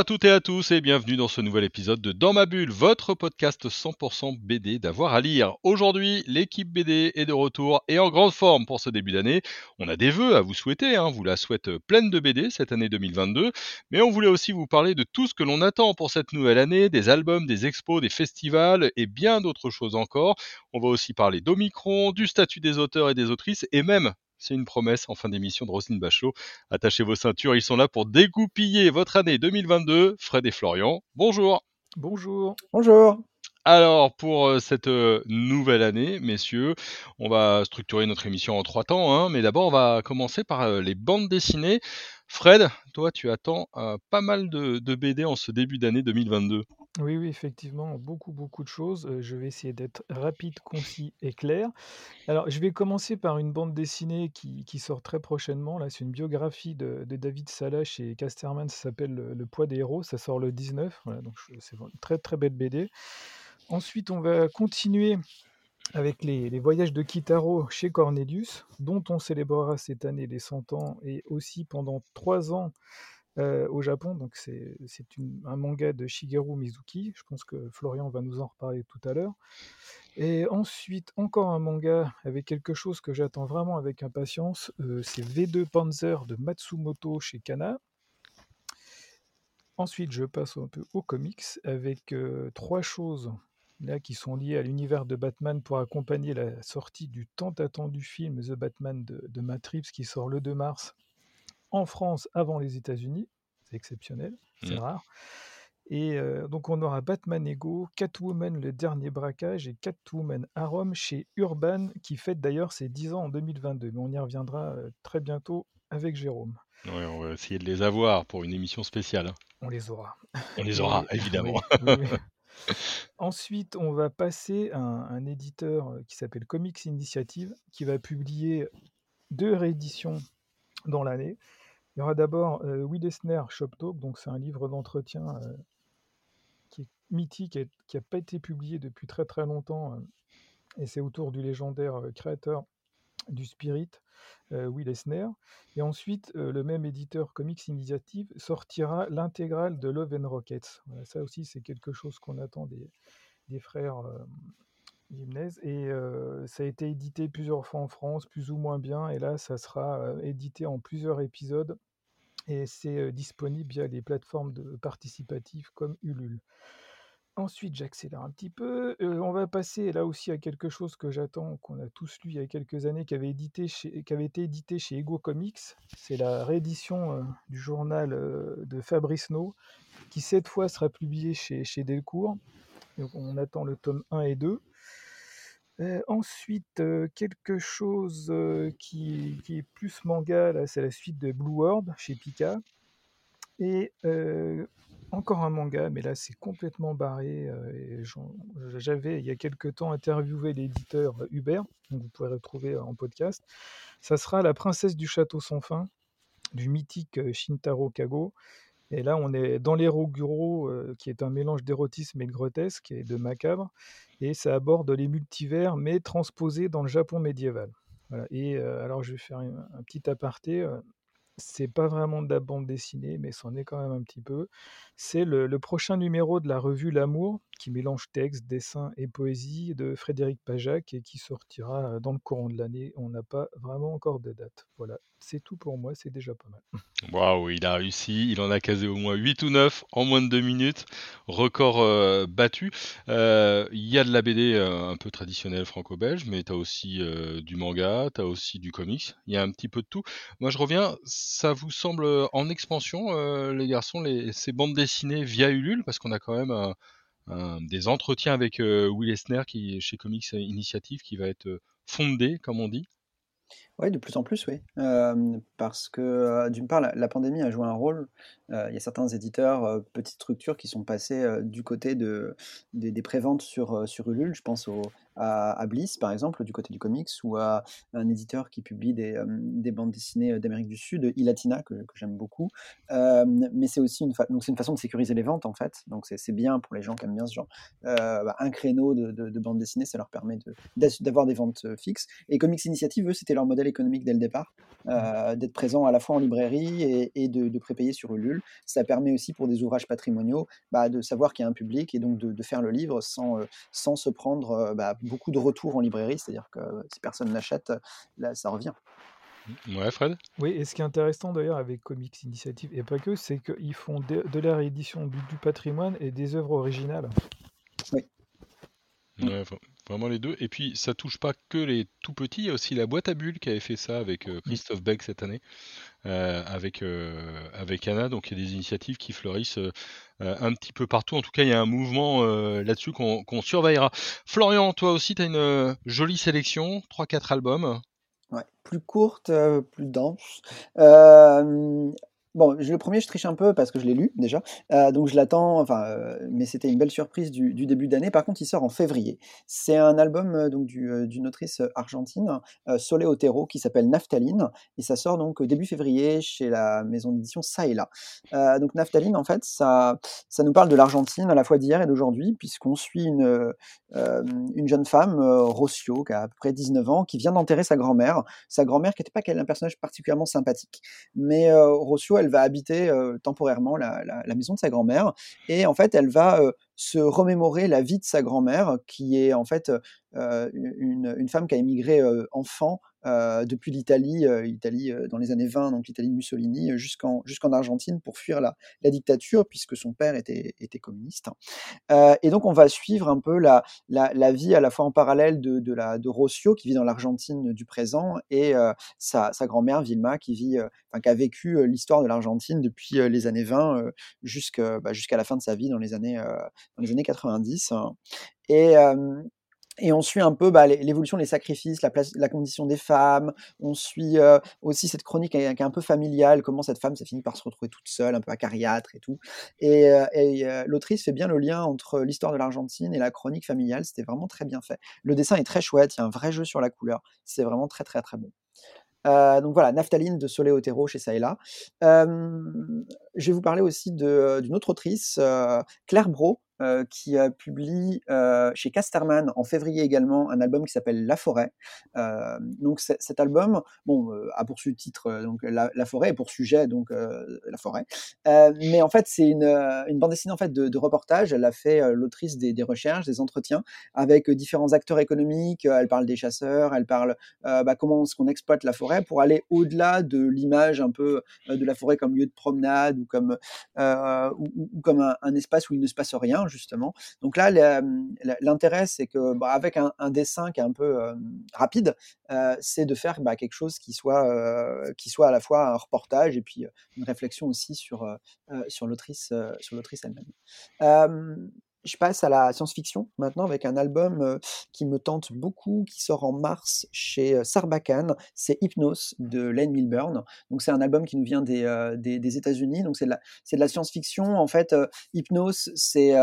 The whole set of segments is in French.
À toutes et à tous et bienvenue dans ce nouvel épisode de Dans ma bulle, votre podcast 100% BD d'avoir à lire. Aujourd'hui, l'équipe BD est de retour et en grande forme pour ce début d'année. On a des vœux à vous souhaiter, hein, vous la souhaite pleine de BD cette année 2022, mais on voulait aussi vous parler de tout ce que l'on attend pour cette nouvelle année, des albums, des expos, des festivals et bien d'autres choses encore. On va aussi parler d'Omicron, du statut des auteurs et des autrices et même c'est une promesse en fin d'émission de Roselyne Bachelot. Attachez vos ceintures, ils sont là pour dégoupiller votre année 2022. Fred et Florian, bonjour. Bonjour. Bonjour. Alors, pour euh, cette euh, nouvelle année, messieurs, on va structurer notre émission en trois temps, hein, mais d'abord, on va commencer par euh, les bandes dessinées. Fred, toi, tu attends pas mal de, de BD en ce début d'année 2022. Oui, oui, effectivement, beaucoup, beaucoup de choses. Je vais essayer d'être rapide, concis et clair. Alors, je vais commencer par une bande dessinée qui, qui sort très prochainement. Là, c'est une biographie de, David Salah chez Casterman. Ça s'appelle Le, poids des héros. Ça sort le 19. Voilà, donc c'est une très, très belle BD. Ensuite, on va continuer avec les, les voyages de Kitaro chez Cornelius, dont on célébrera cette année les 100 ans et aussi pendant 3 ans euh, au Japon. Donc c'est un manga de Shigeru Mizuki. Je pense que Florian va nous en reparler tout à l'heure. Et ensuite, encore un manga avec quelque chose que j'attends vraiment avec impatience. euh, c'est V2 Panzer de Matsumoto chez Kana. Ensuite, je passe un peu aux comics avec euh, trois choses là qui sont liées à l'univers de Batman pour accompagner la sortie du tant attendu film The Batman de, de qui sort le 2 mars en France avant les États-Unis. C'est exceptionnel, c'est Mm. rare. Et euh, donc on aura Batman Ego, Catwoman le dernier braquage et Catwoman à Rome chez Urban qui fête d'ailleurs ses 10 ans en 2022. Mais on y reviendra euh, très bientôt avec Jérôme. Ouais, on va essayer de les avoir pour une émission spéciale. hein. On les aura. On les aura, Et- évidemment. oui, oui, oui. Ensuite, on va passer à un, un éditeur euh, qui s'appelle Comics Initiative qui va publier deux rééditions dans l'année. Il y aura d'abord euh, Will Eisner Shop Talk, donc c'est un livre d'entretien euh, qui est mythique et qui n'a pas été publié depuis très très longtemps. euh, et c'est autour du légendaire euh, créateur du Spirit, Will Eisner. Et ensuite, le même éditeur Comics Initiative sortira l'intégrale de Love and Rockets. Ça aussi, c'est quelque chose qu'on attend des frères Jimenez. Et ça a été édité plusieurs fois en France, plus ou moins bien. Et là, ça sera édité en plusieurs épisodes. Et c'est disponible via les plateformes participatives comme Ulule. Ensuite, j'accélère un petit peu. On va passer là aussi à quelque chose que j'attends, qu'on a tous lu il y a quelques années, qui avait, édité chez, été édité chez Ego Comics. C'est la réédition du journal de Fabrice No, qui cette fois sera publié chez, chez Delcourt. Donc, on attend le tome 1 et 2. Euh, ensuite, euh, quelque chose euh, qui, est plus manga, c'est la suite de Blue World chez Pika. Et encore un manga, mais là c'est complètement barré. J'avais il y a quelque temps interviewé l'éditeur Hubert, vous pouvez retrouver en podcast. Ça sera La princesse du château sans fin, du mythique Shintaro Kago. Et là, on est dans l'Eroguro, euh, qui est un mélange d'érotisme et de grotesque et de macabre. Et ça aborde les multivers, mais transposés dans le Japon médiéval. Voilà. Et euh, alors, je vais faire un, petit aparté. euh, c'est pas vraiment de la bande dessinée, mais c'en est quand même un petit peu. C'est le prochain numéro de la revue L'Amour, qui mélange texte, dessin et poésie de Frédéric Pajac et qui sortira euh, dans le courant de l'année. On n'a pas vraiment encore de date. Voilà, c'est tout pour moi, c'est déjà pas mal. Waouh, il a réussi, il en a casé au moins 8 ou 9 en moins de 2 minutes, record euh, battu. Euh, Il y a de la BD un peu traditionnelle franco-belge, mais tu as aussi du manga, tu as aussi du comics, il y a un petit peu de tout. Moi je reviens, ça vous semble en expansion les garçons, ces bandes dessinées via Ulule, parce qu'on a quand même un- des entretiens avec euh, Will Eisner qui, chez Comics Initiative qui va être euh, fondé, comme on dit. Oui, de plus en plus, oui. Hem, parce que, heu, d'une part, la pandémie a joué un rôle. Heu, il y a certains éditeurs, petites structures qui sont passés, du côté de des des préventes sur, sur Ulule. Je pense à à Bliss, par exemple, du côté du comics ou à un éditeur qui publie des, des bandes dessinées, d'Amérique du Sud, Ilatina, que j'aime beaucoup. Mais c'est aussi une fa donc une façon de sécuriser les ventes, en fait. Donc c'est bien pour les gens qui aiment bien ce genre. Bah, un créneau de de de bande dessinée, ça leur permet d'avoir des ventes, fixes et Comics Initiative, eux, c'était leur modèle économique dès le départ, heu, d'être présent à la fois en librairie et et de de prépayer sur Ulule. Ça permet aussi pour des ouvrages patrimoniaux, bah, de savoir qu'il y a un public et donc de de faire le livre sans, heu, sans se prendre, heu, bah, beaucoup de retours en librairie. C'est-à-dire que si personne n'achète, là, ça revient. Ouais, Fred? Oui et ce qui est intéressant d'ailleurs avec Comics Initiative et pas que, c'est qu'ils font de de la réédition du du patrimoine et des œuvres originales. Oui. Ouais, vraiment les 2 et puis ça touche pas que les tout petits, il y a aussi la boîte à bulles qui avait fait ça avec, heu, Mmh. Christophe Beck cette année, heu, avec, heu, avec Anna. Donc il y a des initiatives qui fleurissent, un petit peu partout. En tout cas, il y a un mouvement, là-dessus qu'on qu'on surveillera. Florian, toi aussi, tu as une, jolie sélection, 3-4 albums. Ouais, plus courte, plus dense. Hem, bon, le 1er, je triche un peu parce que je l'ai lu déjà, heu, donc je l'attends, enfin, heu, mais c'était une belle surprise du du début d'année. Par contre, il sort en février. C'est un album, heu, donc du, d'une autrice, heu, argentine, Sole Otero, qui s'appelle Naphtaline et ça sort donc, début février chez la maison d'édition Ça et Là. Donc Naphtaline, en fait, ça ça nous parle de l'Argentine à la fois d'hier et d'aujourd'hui puisqu'on suit une, une jeune femme, Rocio, qui a à peu près 19 ans, qui vient d'enterrer sa grand-mère. Sa grand-mère qui était pas quel un personnage particulièrement sympathique. Mais, Rocio, elle va habiter, temporairement la maison de sa grand-mère. Et en fait, elle va, se remémorer la vie de sa grand-mère qui est en fait, une une femme qui a émigré, enfant, depuis l'Italie, heu, Italie, heu, dans les années 20, donc l'Italie de Mussolini, jusqu'en jusqu'en Argentine pour fuir la la dictature puisque son père était était communiste. Heu et donc on va suivre un peu la la la vie à la fois en parallèle de de la de Rocio qui vit dans l'Argentine du présent et sa sa grand-mère Vilma qui vit, qui a vécu, l'histoire de l'Argentine depuis, les années 20, heu, jusque, bah, jusqu'à la fin de sa vie dans les années, dans les années 90 et hem et on suit un peu, bah, l'é l'évolution des sacrifices, la condition des femmes. On suit, aussi cette chronique est qui est un peu familiale, comment cette femme, ça finit par se retrouver toute seule, un peu acariâtre et tout et et l'autrice fait bien le lien entre l'histoire de l'Argentine et la chronique familiale. C'était vraiment très bien fait. Le dessin est très chouette, il y a un vrai jeu sur la couleur. C'est vraiment très, très, très bon. Donc voilà, Naphtaline de Sole Otero chez et. Hem, je vais vous parler aussi d'une autre autrice, Claire Brault, heu, qui, heu, publie, heu, chez Casterman en février également un album qui s'appelle La Forêt. Hem, donc cet album, bon, heu, a pour sous-titre, heu, donc la forêt et pour sujet donc, la forêt. Mais en fait, c'est une, une bande dessinée en fait de de reportage. Elle a fait, l'autrice des recherches, des entretiens avec, différents acteurs économiques. Elle parle des chasseurs, elle parle, bah, comment est-ce qu'on exploite la forêt pour aller au-delà de l'image un peu, de la forêt comme lieu de promenade ou comme, comme un espace où il ne se passe rien justement. Donc là, l'intérêt, c'est que, bah, avec un dessin qui est un peu, rapide, c'est de faire, bah, quelque chose qui soit, qui soit à la fois un reportage et puis, une réflexion aussi sur, heu, sur l'autrice, sur l'autrice elle-même. Je passe à la science-fiction maintenant avec un album, qui me tente beaucoup, qui sort en mars chez, Sarbacane. C'est Hypnos de Len Milburn. Donc c'est un album qui nous vient des, États-Unis. Donc c'est de la science-fiction. En fait, Hypnos, c'est,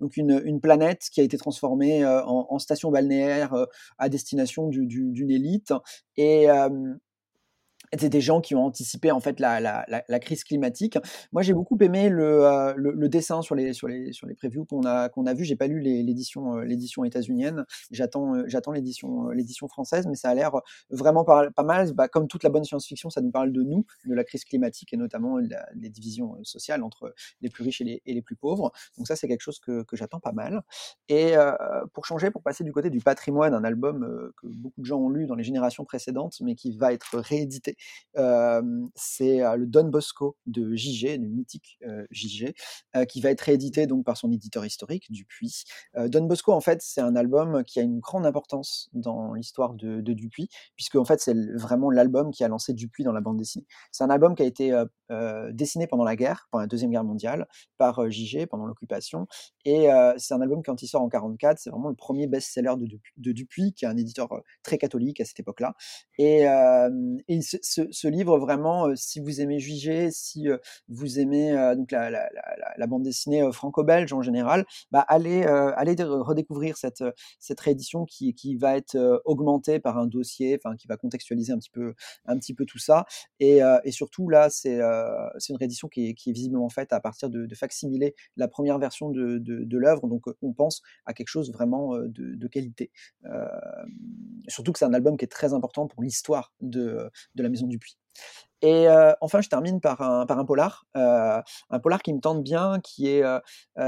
donc une, planète qui a été transformée, en station balnéaire, à destination du du d'une élite et c'est des gens qui ont anticipé en fait la crise climatique. Moi, j'ai beaucoup aimé le, le dessin sur les sur previews qu'on a qu'on a vues. J'ai pas lu l'é l'édition, l'édition états-unienne. J'attends, heu, j'attends l'édition, française, mais ça a l'air, vraiment pas mal. Bah, comme toute la bonne science-fiction, ça nous parle de nous, de la crise climatique et notamment les divisions, sociales entre les plus riches et les plus pauvres. Donc ça, c'est quelque chose que que j'attends pas mal et pour changer, pour passer du côté du patrimoine, un album, que beaucoup de gens ont lu dans les générations précédentes, mais qui va être réédité, c'est le Don Bosco de JG, du mythique JG, qui va être réédité donc par son éditeur historique, Dupuis. Don Bosco, en fait, c'est un album qui a une grande importance dans l'histoire de, Dupuis, puisque en fait, c'est vraiment l'album qui a lancé Dupuis dans la bande dessinée. C'est un album qui a été dessiné pendant la guerre, pendant la Deuxième Guerre mondiale, par JG pendant l'occupation, et c'est un album quand il sort en 44, c'est vraiment le premier best-seller de, de, Dupuis, qui est un éditeur très catholique à cette époque-là. Et, et ce, ce, livre, vraiment, si vous aimez JG, si vous aimez donc la, bande dessinée franco-belge en général, bah allez, allez redécouvrir cette, cette réédition qui, qui va être augmentée par un dossier, enfin qui va contextualiser un petit peu, un petit peu tout ça. Et, et surtout là, c'est une réédition qui est, qui est, visiblement faite à partir de, de facsimiler la première version de, de, de l'œuvre. Donc on pense à quelque chose vraiment de, de qualité. Surtout que c'est un album qui est très important pour l'histoire de, de la Maison du Puy. Et euh, enfin, je termine par un, par un polar, euh, un polar qui me tente bien, qui est euh,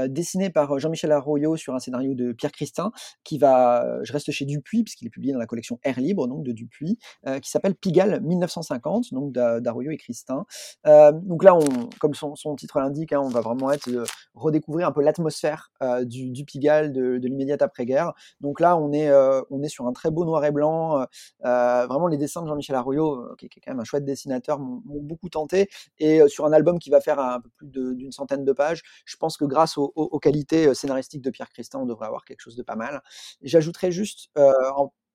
dessiné par Jean-Michel Arroyo sur un scénario de Pierre Christin, qui va, je reste chez Dupuis, puisqu'il est publié dans la collection Air Libre, donc de Dupuis, qui s'appelle Pigalle 1950, donc d'Arroyo et Christin. donc là, comme son, titre l'indique, hein, on va vraiment être redécouvrir un peu l'atmosphère du, du, Pigalle de, de l'immédiate après-guerre. Donc là, on est, on est sur un très beau noir et blanc, vraiment les dessins de Jean-Michel Arroyo, qui est quand même un chouette dessinateur m'ont beaucoup tenté. Et sur un album qui va faire un peu plus d'une centaine de pages, je pense que grâce aux, qualités scénaristiques de Pierre Christin, on devrait avoir quelque chose de pas mal. J'ajouterais juste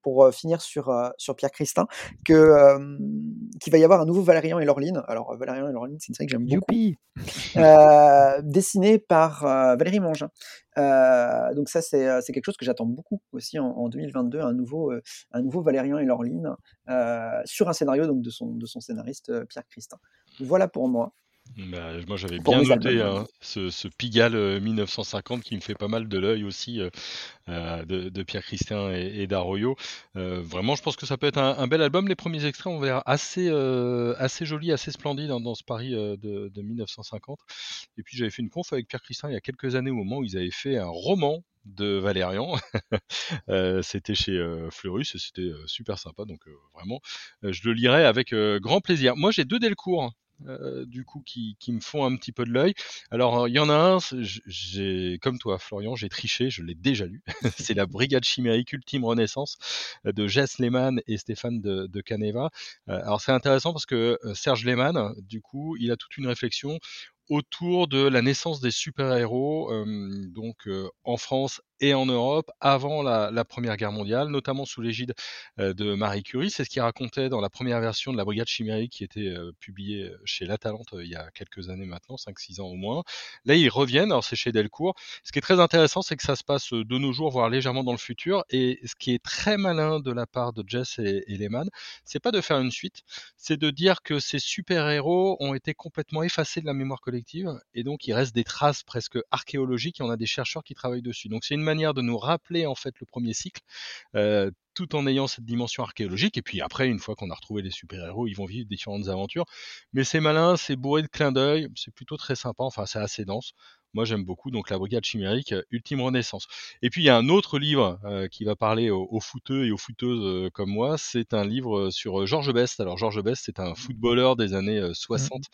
pour finir sur, sur Pierre Christin, que qu'il va y avoir un nouveau Valérian et Laureline. Alors Valérian et Laureline, c'est une série que j'aime beaucoup, euh, dessiné par Valérie Mangin. donc ça, c'est quelque chose que j'attends beaucoup aussi en, 2022, un nouveau, un nouveau Valérian et Laureline sur un scénario donc de son, de son scénariste Pierre Christin. Voilà pour moi. Bah, moi, j'avais bien noté hein, ce, ce, Pigalle 1950 qui me fait pas mal de l'œil aussi euh, de, Pierre Christian et, d'Arroyo. Euh, vraiment, je pense que ça peut être un, bel album. Les premiers extraits ont l'air assez, euh, assez jolis, assez splendides dans, ce Paris de, 1950. Et puis, j'avais fait une conf avec Pierre Christian il y a quelques années au moment où ils avaient fait un roman de Valérian. c'était chez Fleurus et c'était super sympa. Donc vraiment, je le lirai avec grand plaisir. Moi, j'ai deux Delcourt euh, du coup qui, qui, me font un petit peu de l'œil. Alors il y en a un, j'ai comme toi Florian, j'ai triché, je l'ai déjà lu. c'est la Brigade chimérique Ultime Renaissance euh, de Jess Lehmann et Stéphane de, Caneva. Euh, alors c'est intéressant parce que Serge Lehmann, du coup, il a toute une réflexion autour de la naissance des super-héros, donc en France et en Europe avant la, Première Guerre mondiale, notamment sous l'égide de Marie Curie. C'est ce qu'il racontait dans la première version de la Brigade chimérique qui était publiée chez La Talente il y a quelques années maintenant, 5-6 ans au moins. Là, ils reviennent, alors c'est chez Delcourt. Ce qui est très intéressant, c'est que ça se passe de nos jours, voire légèrement dans le futur. Et ce qui est très malin de la part de Jess et, et Lehman, c'est pas de faire une suite, c'est de dire que ces super-héros ont été complètement effacés de la mémoire collective et donc il reste des traces presque archéologiques et on a des chercheurs qui travaillent dessus. Donc c'est une manière de nous rappeler en fait le premier cycle, tout en ayant cette dimension archéologique. Et puis après, une fois qu'on a retrouvé les super-héros, ils vont vivre différentes aventures. Mais c'est malin, c'est bourré de clins d'œil, c'est plutôt très sympa. Enfin, c'est assez dense. Moi, j'aime beaucoup donc la Brigade chimérique, euh, Ultime Renaissance. Et puis il y a un autre livre euh, qui va parler aux, aux, footeux et aux footeuses euh, comme moi. C'est un livre sur Georges Best. Alors Georges Best, c'est un footballeur des années 60,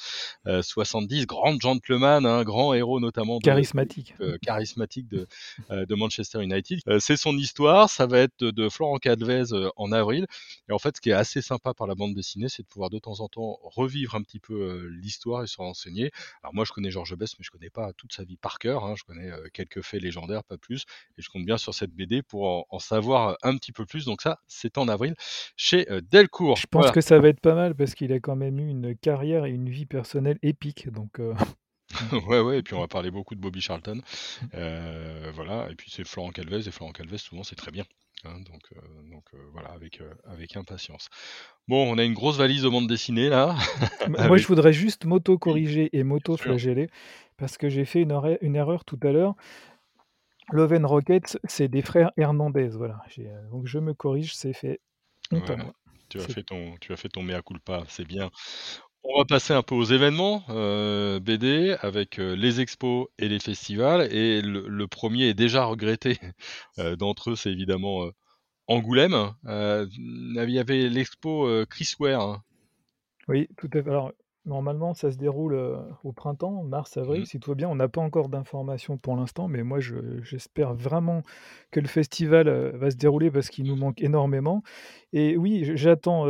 70, grand gentleman, un hein, grand héros notamment de, charismatique, charismatique de, de Manchester United. c'est son histoire. Ça va être de, Florent Cadvez en avril. Et en fait, ce qui est assez sympa par la bande dessinée, c'est de pouvoir de temps en temps revivre un petit peu l'histoire et se renseigner. Alors moi, je connais Georges Best, mais je connais pas toute sa vie par cœur. Hein. Je connais quelques faits légendaires, pas plus. Et je compte bien sur cette BD pour en, savoir un petit peu plus. Donc ça, c'est en avril chez Delcourt. Je pense que ça va être pas mal parce qu'il a quand même eu une carrière et une vie personnelle épique. Donc. ouais, ouais, et puis on va parler beaucoup de Bobby Charlton. Euh, voilà, et puis c'est Florent Calvez, et Florent Calvez, souvent, c'est très bien. Hein, donc, donc voilà, avec, avec impatience. Bon, on a une grosse valise de bande dessinée là. Moi, je voudrais juste m'auto-corriger et m'auto-flageller parce que j'ai fait une, une, erreur tout à l'heure. Love and Rockets, c'est des frères Hernandez. Voilà. donc je me corrige, c'est fait. Tu as fait, ton, tu as fait ton mea culpa, c'est bien. On va passer un peu aux événements BD avec les expos et les festivals. Et le, premier est déjà regretté d'entre eux, c'est évidemment Angoulême. il y avait l'expo Chris Ware hein, Oui, tout à fait. Alors, normalement, ça se déroule, au printemps, mars-avril, Mmh. si tout va bien. On n'a pas encore d'informations pour l'instant, mais moi, je j'espère vraiment que le festival, va se dérouler parce qu'il nous manque énormément et oui, j j'attends,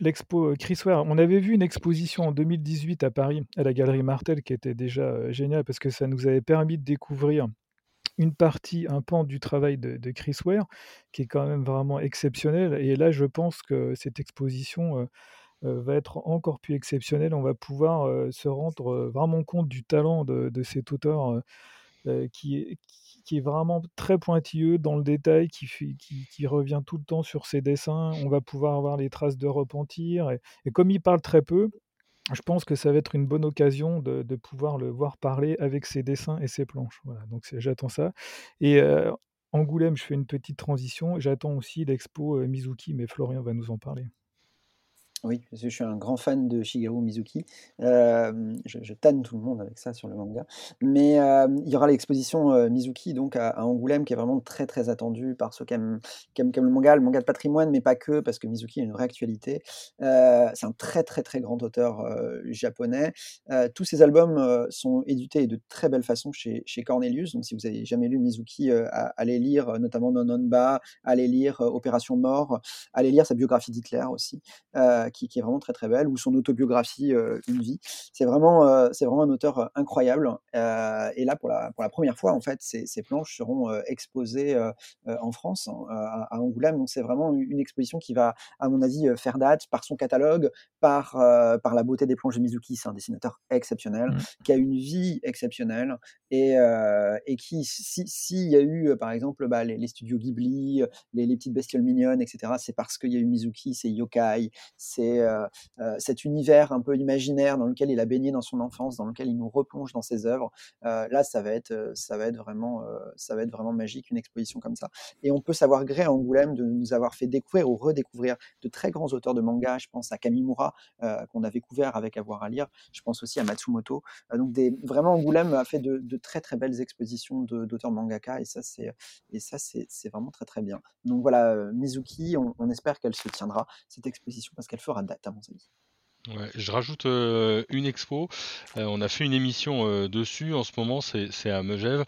l'expo, Chris Ware. On avait vu une exposition en 2018 à Paris, à la Galerie Martel, qui était déjà, géniale parce que ça nous avait permis de découvrir une partie, un pan du travail de de Chris Ware, qui est quand même vraiment exceptionnel et là, je pense que cette exposition, heu, va être encore plus exceptionnelle. On va pouvoir, heu, se rendre, heu, vraiment compte du talent de de cet auteur, qui est qui est vraiment très pointilleux dans le détail, qui qui revient tout le temps sur ses dessins. On va pouvoir avoir les traces de repentir et comme il parle très peu, je pense que ça va être une bonne occasion de de pouvoir le voir parler avec ses dessins et ses planches. Donc j'attends ça et Angoulême, je fais une petite transition, j'attends aussi l'expo, Mizuki, mais Florian va nous en parler. Oui, je suis un grand fan de Shigeru Mizuki. Hem, je je tanne tout le monde avec ça sur le manga. Mais, hem, il y aura l'exposition, heu, Mizuki donc à Angoulême qui est vraiment très, très attendue par ceux qui aiment le manga, le manga de patrimoine, mais pas que, parce que Mizuki a une vraie actualité. C'est un très, très, très grand auteur, japonais. Tous ses albums, sont édités de très belle façon chez chez Cornelius. Donc si vous avez jamais lu Mizuki, allez lire, notamment Nononba, allez lire, Opération Mort, allez lire sa biographie d'Hitler aussi, qui qui est vraiment très, très belle ou son autobiographie, heu, Une vie. C'est vraiment, heu, c'est vraiment un auteur, heu, incroyable, et là pour la pour la 1re fois en fait, ces ces planches seront, exposées, en France, heu, à à Angoulême. Donc c'est vraiment une exposition qui va, à mon avis, faire date par son catalogue, par, par la beauté des planches de Mizuki. C'est un dessinateur exceptionnel, Mmh. qui a une vie exceptionnelle et et qui si s'il y a eu, par exemple, bah, les les studios Ghibli, les les petites bestioles mignonnes et cetera, c'est parce qu'il y a eu Mizuki, c'est yokai, c'est, heu heu, cet univers un peu imaginaire dans lequel il a baigné dans son enfance, dans lequel il nous replonge dans ses œuvres. Heu, là, ça va être, ça va être vraiment, ça va être vraiment magique, une exposition comme ça et on peut savoir gré à Angoulême de nous avoir fait découvrir ou redécouvrir de très grands auteurs de manga. Je pense à Kamimura, qu'on a découvert avec Avoir à lire. Je pense aussi à Matsumoto. Donc vraiment Angoulême a fait de très, très belles expositions d'auteurs mangaka et ça c'est, et ça c'est c'est vraiment très, très bien. Donc voilà, Mizuki, on on espère qu'elle se tiendra, cette exposition, parce qu'elle fera date à mon avis. Ouais, je rajoute, heu, une expo, heu, on a fait une émission, heu, dessus. En ce moment, c'est à Megève,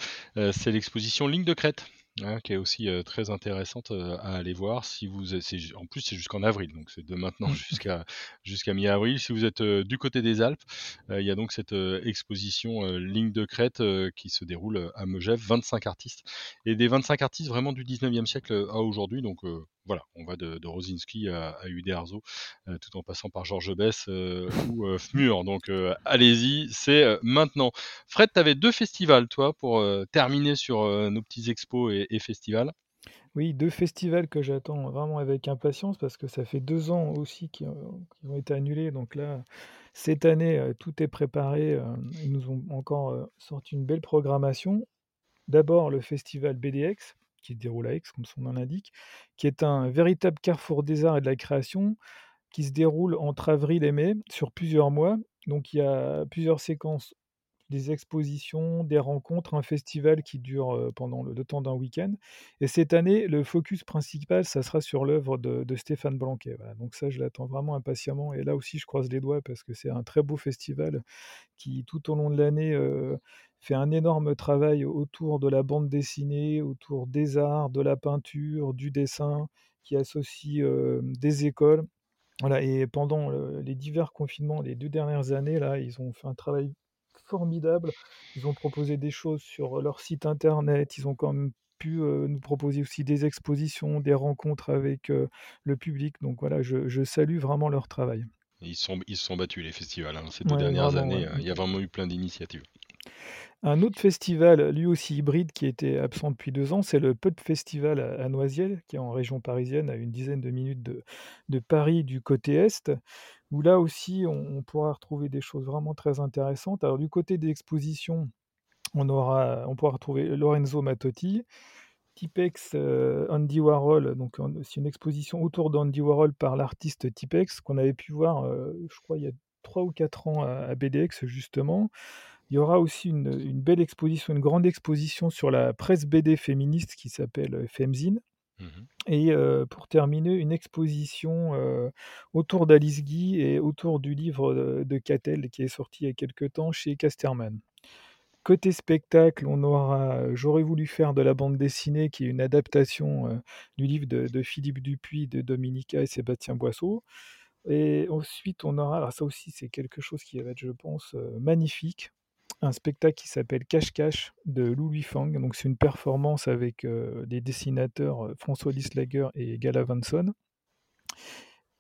c'est l'exposition Ligne de crête, hein, qui est aussi, très intéressante, à aller voir. Si vous en plus, c'est jusqu'en avril, donc c'est de maintenant jusqu'à jusqu'à mi-avril. Si vous êtes, du côté des Alpes, il y a donc cette, exposition, Ligne de crête, heu, qui se déroule, à Megève, 25 artistes. Et des 25 artistes vraiment du 19e siècle, à aujourd'hui donc voilà, on va de Rosinski à à Uderzo, heu, tout en passant par Georges Besse, heu, ou, heu, Fmur donc allez-y, c'est, maintenant. Fred, tu avais 2 festivals toi pour, terminer sur, nos petits expos et festivals? Oui, 2 festivals que j'attends vraiment avec impatience parce que ça fait 2 ans aussi qui ont été annulés. Donc là, cette année, tout est préparé, ils nous ont encore, sorti une belle programmation. D'abord le festival BDX, qui déroule à Aix, comme son nom l'indique, qui est un véritable carrefour des arts et de la création, qui se déroule entre avril et mai sur plusieurs mois. Donc il y a plusieurs séquences, des expositions, des rencontres, un festival qui dure, pendant le temps d'un week-end et cette année, le focus principal, ça sera sur l'œuvre de Stéphane Blanquet. Donc ça, je l'attends vraiment impatiemment et là aussi, je croise les doigts parce que c'est un très beau festival qui, tout au long de l'année, fait un énorme travail autour de la bande dessinée, autour des arts, de la peinture, du dessin, qui associe, des écoles. Voilà et pendant, les divers confinements, les 2 dernières années là, ils ont fait un travail formidable. Ils ont proposé des choses sur leur site internet, ils ont quand même pu, heu, nous proposer aussi des expositions, des rencontres avec, heu, le public. Donc voilà, je je salue vraiment leur travail. Ils se sont ils sont battus les festivals, hein, ces 2 Ouais, dernières vraiment, années, heu, il y a vraiment eu plein d'initiatives. Un autre festival, lui aussi hybride, qui était absent depuis 2 ans, c'est le PUT Festival à Noisiel, qui est en région parisienne, à une dizaine de minutes de Paris, du côté est, où là aussi on pourra retrouver des choses vraiment très intéressantes. Alors du côté des expositions, on aura on pourra retrouver Lorenzo Mattotti, Tipex, heu, Andy Warhol, donc c'est une exposition autour d'Andy Warhol par l'artiste Tipex qu'on avait pu voir, heu, je crois il y a 3 ou 4 ans à BDX justement. Il y aura aussi une une belle exposition, une grande exposition sur la presse BD féministe qui s'appelle, heu, Femzine. Mmh Et euh, pour terminer, une exposition euh, autour d'Alice Guy et autour du livre de, de Cattel qui est sorti il y a quelque temps chez Casterman. Côté spectacle, on aura J'aurais voulu faire de la bande dessinée, qui est une adaptation euh, du livre de, de Philippe Dupuis, de Dominica et Sébastien Boisseau. Et ensuite, on aura, alors ça aussi, c'est quelque chose qui va être, je pense, euh, magnifique, un spectacle qui s'appelle Cache-Cache de Lou Lui Fang. Donc, c'est une performance avec euh, des dessinateurs euh, François Lislager et Gala Vanson.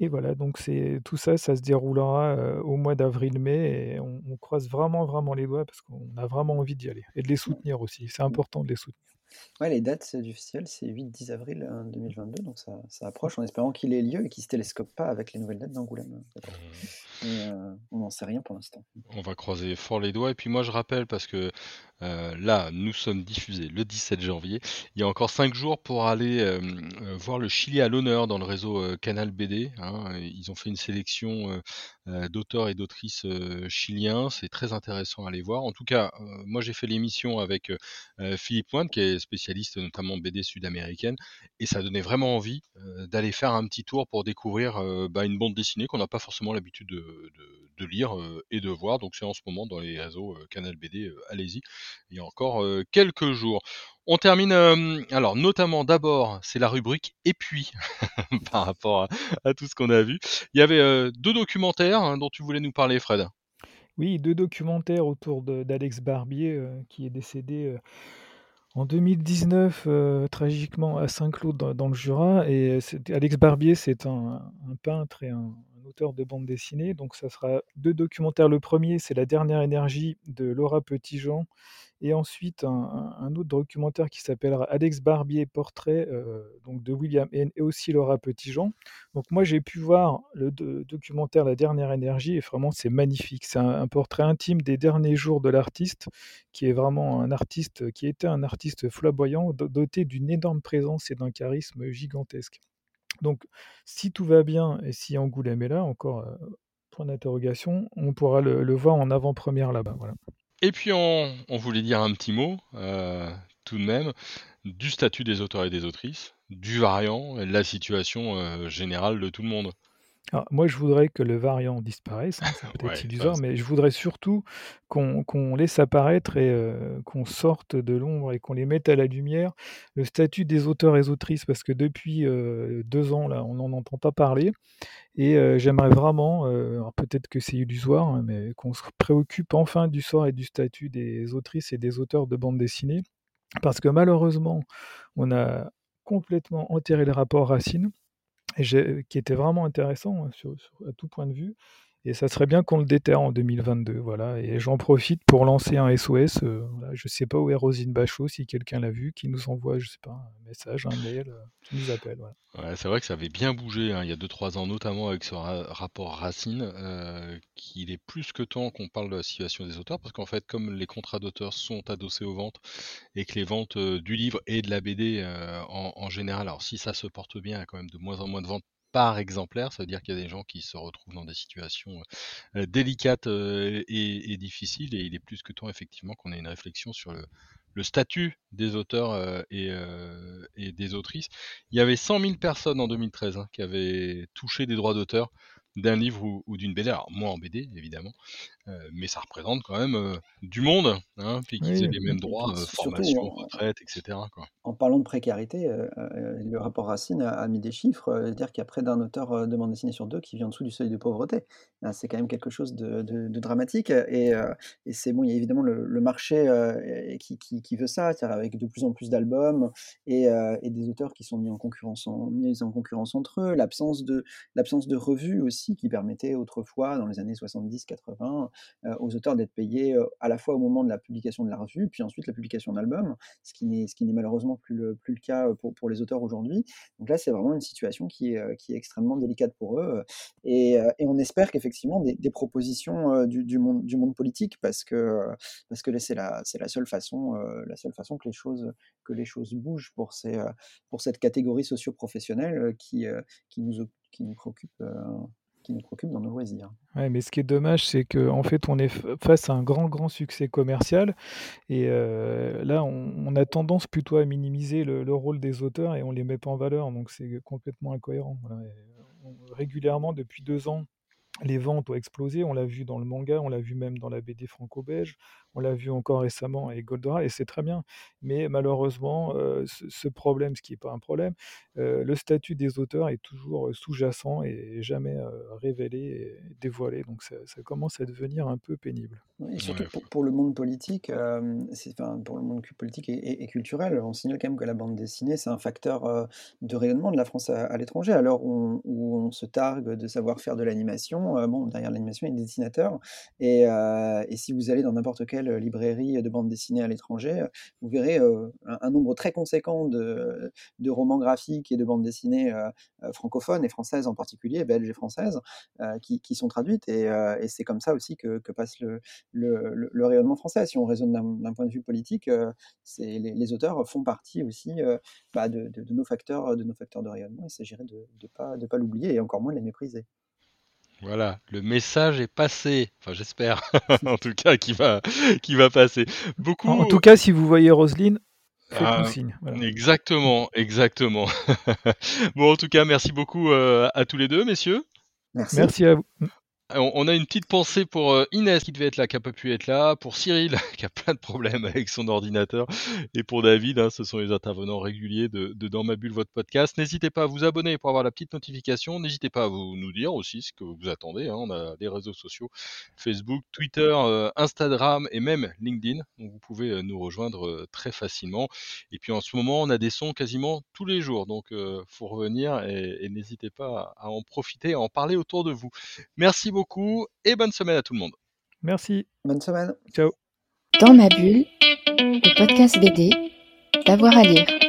Et voilà, donc c'est tout ça, ça se déroulera euh, au mois d'avril-mai et on, on croise vraiment, vraiment les doigts parce qu'on a vraiment envie d'y aller et de les soutenir aussi. C'est important de les soutenir. Ouais, les dates du festival, c'est 8-10 avril euh, 2022, donc ça, ça approche en espérant qu'il ait lieu et qu'il ne se télescope pas avec les nouvelles dates d'Angoulême. peut-être. Mais, euh, on n'en sait rien pour l'instant. On va croiser fort les doigts. Et puis moi, je rappelle, parce que euh, là, nous sommes diffusés le 17 janvier. Il y a encore 5 jours pour aller euh, voir le Chili à l'honneur dans le réseau Canal BD. hein. Ils ont fait une sélection d'auteurs et d'autrices euh, chiliens. C'est très intéressant à aller voir. En tout cas, euh, moi, j'ai fait l'émission avec euh, euh, Philippe Moine, qui est spécialiste notamment BD sud-américaine. Et ça donnait vraiment envie euh, d'aller faire un petit tour pour découvrir euh, bah, une bande dessinée qu'on n'a pas forcément l'habitude de, de- de lire et de voir. Donc c'est en ce moment dans les réseaux Canal BD, allez-y. Il y a encore quelques jours. On termine, alors notamment d'abord, c'est la rubrique et puis par rapport à, tout ce qu'on a vu. Il y avait deux documentaires hein, dont tu voulais nous parler, Fred. Oui, deux documentaires autour d'Alex Barbier qui est décédé en 2019 euh, tragiquement à Saint-Claude dans, le Jura. Et Alex Barbier, c'est un, un peintre et un, auteur de bande dessinée. Donc ça sera deux documentaires. Le premier, c'est La dernière énergie de Laura Petitjean. Et ensuite, un, autre documentaire qui s'appellera Alex Barbier, portrait euh, donc de William Haine et aussi Laura Petitjean. Donc moi, j'ai pu voir le do- documentaire La dernière énergie et vraiment, c'est magnifique. C'est un, un portrait intime des derniers jours de l'artiste, qui est vraiment un artiste, qui était un artiste flamboyant, do- doté d'une énorme présence et d'un charisme gigantesque. Donc, si tout va bien et si Angoulême est là, encore point d'interrogation, on pourra le, voir en avant-première là-bas. Et puis on, voulait dire un petit mot, tout de même, du statut des auteurs et des autrices, du variant, la situation générale de tout le monde. Alors, moi, je voudrais que le variant disparaisse, hein, c'est peut-être Ouais, illusoire, mais je voudrais surtout qu'on qu'on laisse apparaître et euh, qu'on sorte de l'ombre et qu'on les mette à la lumière le statut des auteurs et autrices, parce que depuis euh, deux ans, là, on n'en entend pas parler. Et euh, j'aimerais vraiment, euh, alors peut-être que c'est illusoire, hein, mais qu'on se préoccupe enfin du sort et du statut des autrices et des auteurs de bande dessinée, parce que malheureusement, on a complètement enterré le rapport Racine qui était vraiment intéressant hein, à tout point de vue. Et ça serait bien qu'on le déterre en 2022. Voilà. Et j'en profite pour lancer un SOS. euh. Je ne sais pas où est Rosine Bachot, si quelqu'un l'a vu, qui nous envoie, je sais pas, un message, un mail, euh, qui nous appelle. Ouais, c'est vrai que ça avait bien bougé hein, il y a 2-3 ans, notamment avec ce ra- rapport Racine, euh, qu'il est plus que temps qu'on parle de la situation des auteurs, parce qu'en fait, comme les contrats d'auteurs sont adossés aux ventes, et que les ventes du livre et de la BD en général, alors si ça se porte bien, il y a quand même de moins en moins de ventes par exemplaire, ça veut dire qu'il y a des gens qui se retrouvent dans des situations délicates et, difficiles, et il est plus que temps effectivement qu'on ait une réflexion sur le, statut des auteurs et, et des autrices. Il y avait 100 000 personnes en 2013 hein, qui avaient touché des droits d'auteur d'un livre ou, ou d'une BD. Alors, moi en BD, évidemment, euh, mais ça représente quand même euh, du monde, hein, puis qu'ils Oui, aient les mêmes droits, euh, formation, en, retraite, etc. Quoi. en parlant de précarité, le rapport Racine a, a mis des chiffres, euh, dire qu'il y a près d'un auteur de bande dessinée sur deux qui vit en dessous du seuil de pauvreté. Ah, C'est quand même quelque chose de, de- de dramatique. Et, et c'est bon, il y a évidemment le, le marché qui, qui- qui veut ça, c'est-à-dire avec de plus en plus d'albums et, et des auteurs qui sont mis en concurrence, en, mis en concurrence entre eux, l'absence de, l'absence de revues aussi qui permettait autrefois, dans les années 70-80, euh, aux auteurs d'être payés euh, à la fois au moment de la publication de la revue, puis ensuite la publication d'albums, ce qui n'est malheureusement plus le, plus le cas euh, pour, pour les auteurs aujourd'hui. Donc là, c'est vraiment une situation qui est, euh, qui est extrêmement délicate pour eux. Et, et on espère qu'effectivement des, propositions du, monde, du monde politique, parce que, parce que c'est la, la seule façon, la seule façon que les choses, que les choses bougent pour, ces, pour cette catégorie socio-professionnelle qui, qui, nous, qui nous préoccupe. Euh, qui nous préoccupent dans nos loisirs. Ouais, mais ce qui est dommage, c'est qu'en fait, on est face à un grand, grand succès commercial. Et là, on, a tendance plutôt à minimiser le, rôle des auteurs et on les met pas en valeur. Donc, c'est complètement incohérent. régulièrement, depuis deux ans, les ventes ont explosé. On l'a vu dans le manga, on l'a vu même dans la BD franco-belge, on l'a vu encore récemment avec Goldora, et c'est très bien. Mais malheureusement, euh, ce, problème, ce qui n'est pas un problème, euh, le statut des auteurs est toujours sous-jacent et jamais euh, révélé et dévoilé. Donc ça, commence à devenir un peu pénible. Et surtout pour, le monde politique, enfin, pour le monde politique et, culturel, on signale quand même que la bande dessinée, c'est un facteur de rayonnement de la France à, l'étranger. Alors où on se targue de savoir faire de l'animation, euh, bon, derrière l'animation, il y a des dessinateurs. Et, euh, et, si vous allez dans n'importe quelle librairie de bande dessinée à l'étranger, vous verrez euh, un, nombre très conséquent de, romans graphiques et de bandes dessinées francophones et françaises en particulier, belges et françaises, qui, sont traduites. Et, c'est comme ça aussi que, passe le, rayonnement français. Si on raisonne d'un point de vue politique, les, les, auteurs font partie aussi bah, de, nos facteurs, de rayonnement. Il s'agirait de ne pas, pas l'oublier et encore moins de les mépriser. Voilà, le message est passé. Enfin, j'espère, en tout cas, qu'il va, qui va passer. Beaucoup. En, tout cas, si vous voyez Roselyne, ah, signe. Exactement, exactement. bon, en tout cas, merci beaucoup euh, à tous les deux, messieurs. Merci, merci à vous. On a une petite pensée pour euh, Inès qui devait être là, qui n'a pas pu être là, pour Cyril qui a plein de problèmes avec son ordinateur, et pour David, hein, ce sont les intervenants réguliers de, Dans ma bulle, votre podcast. N'hésitez pas à vous abonner pour avoir la petite notification. N'hésitez pas à vous nous dire aussi ce que vous attendez. Hein. On a des réseaux sociaux Facebook, Twitter, euh, Instagram et même LinkedIn. Vous pouvez euh, nous rejoindre très facilement. Et puis en ce moment, on a des sons quasiment tous les jours. Donc il faut revenir et n'hésitez pas à en profiter, à en parler autour de vous. Merci beaucoup beaucoup et bonne semaine à tout le monde. Merci. Bonne semaine. Ciao. Dans ma bulle, le podcast BD, d'avoir à lire.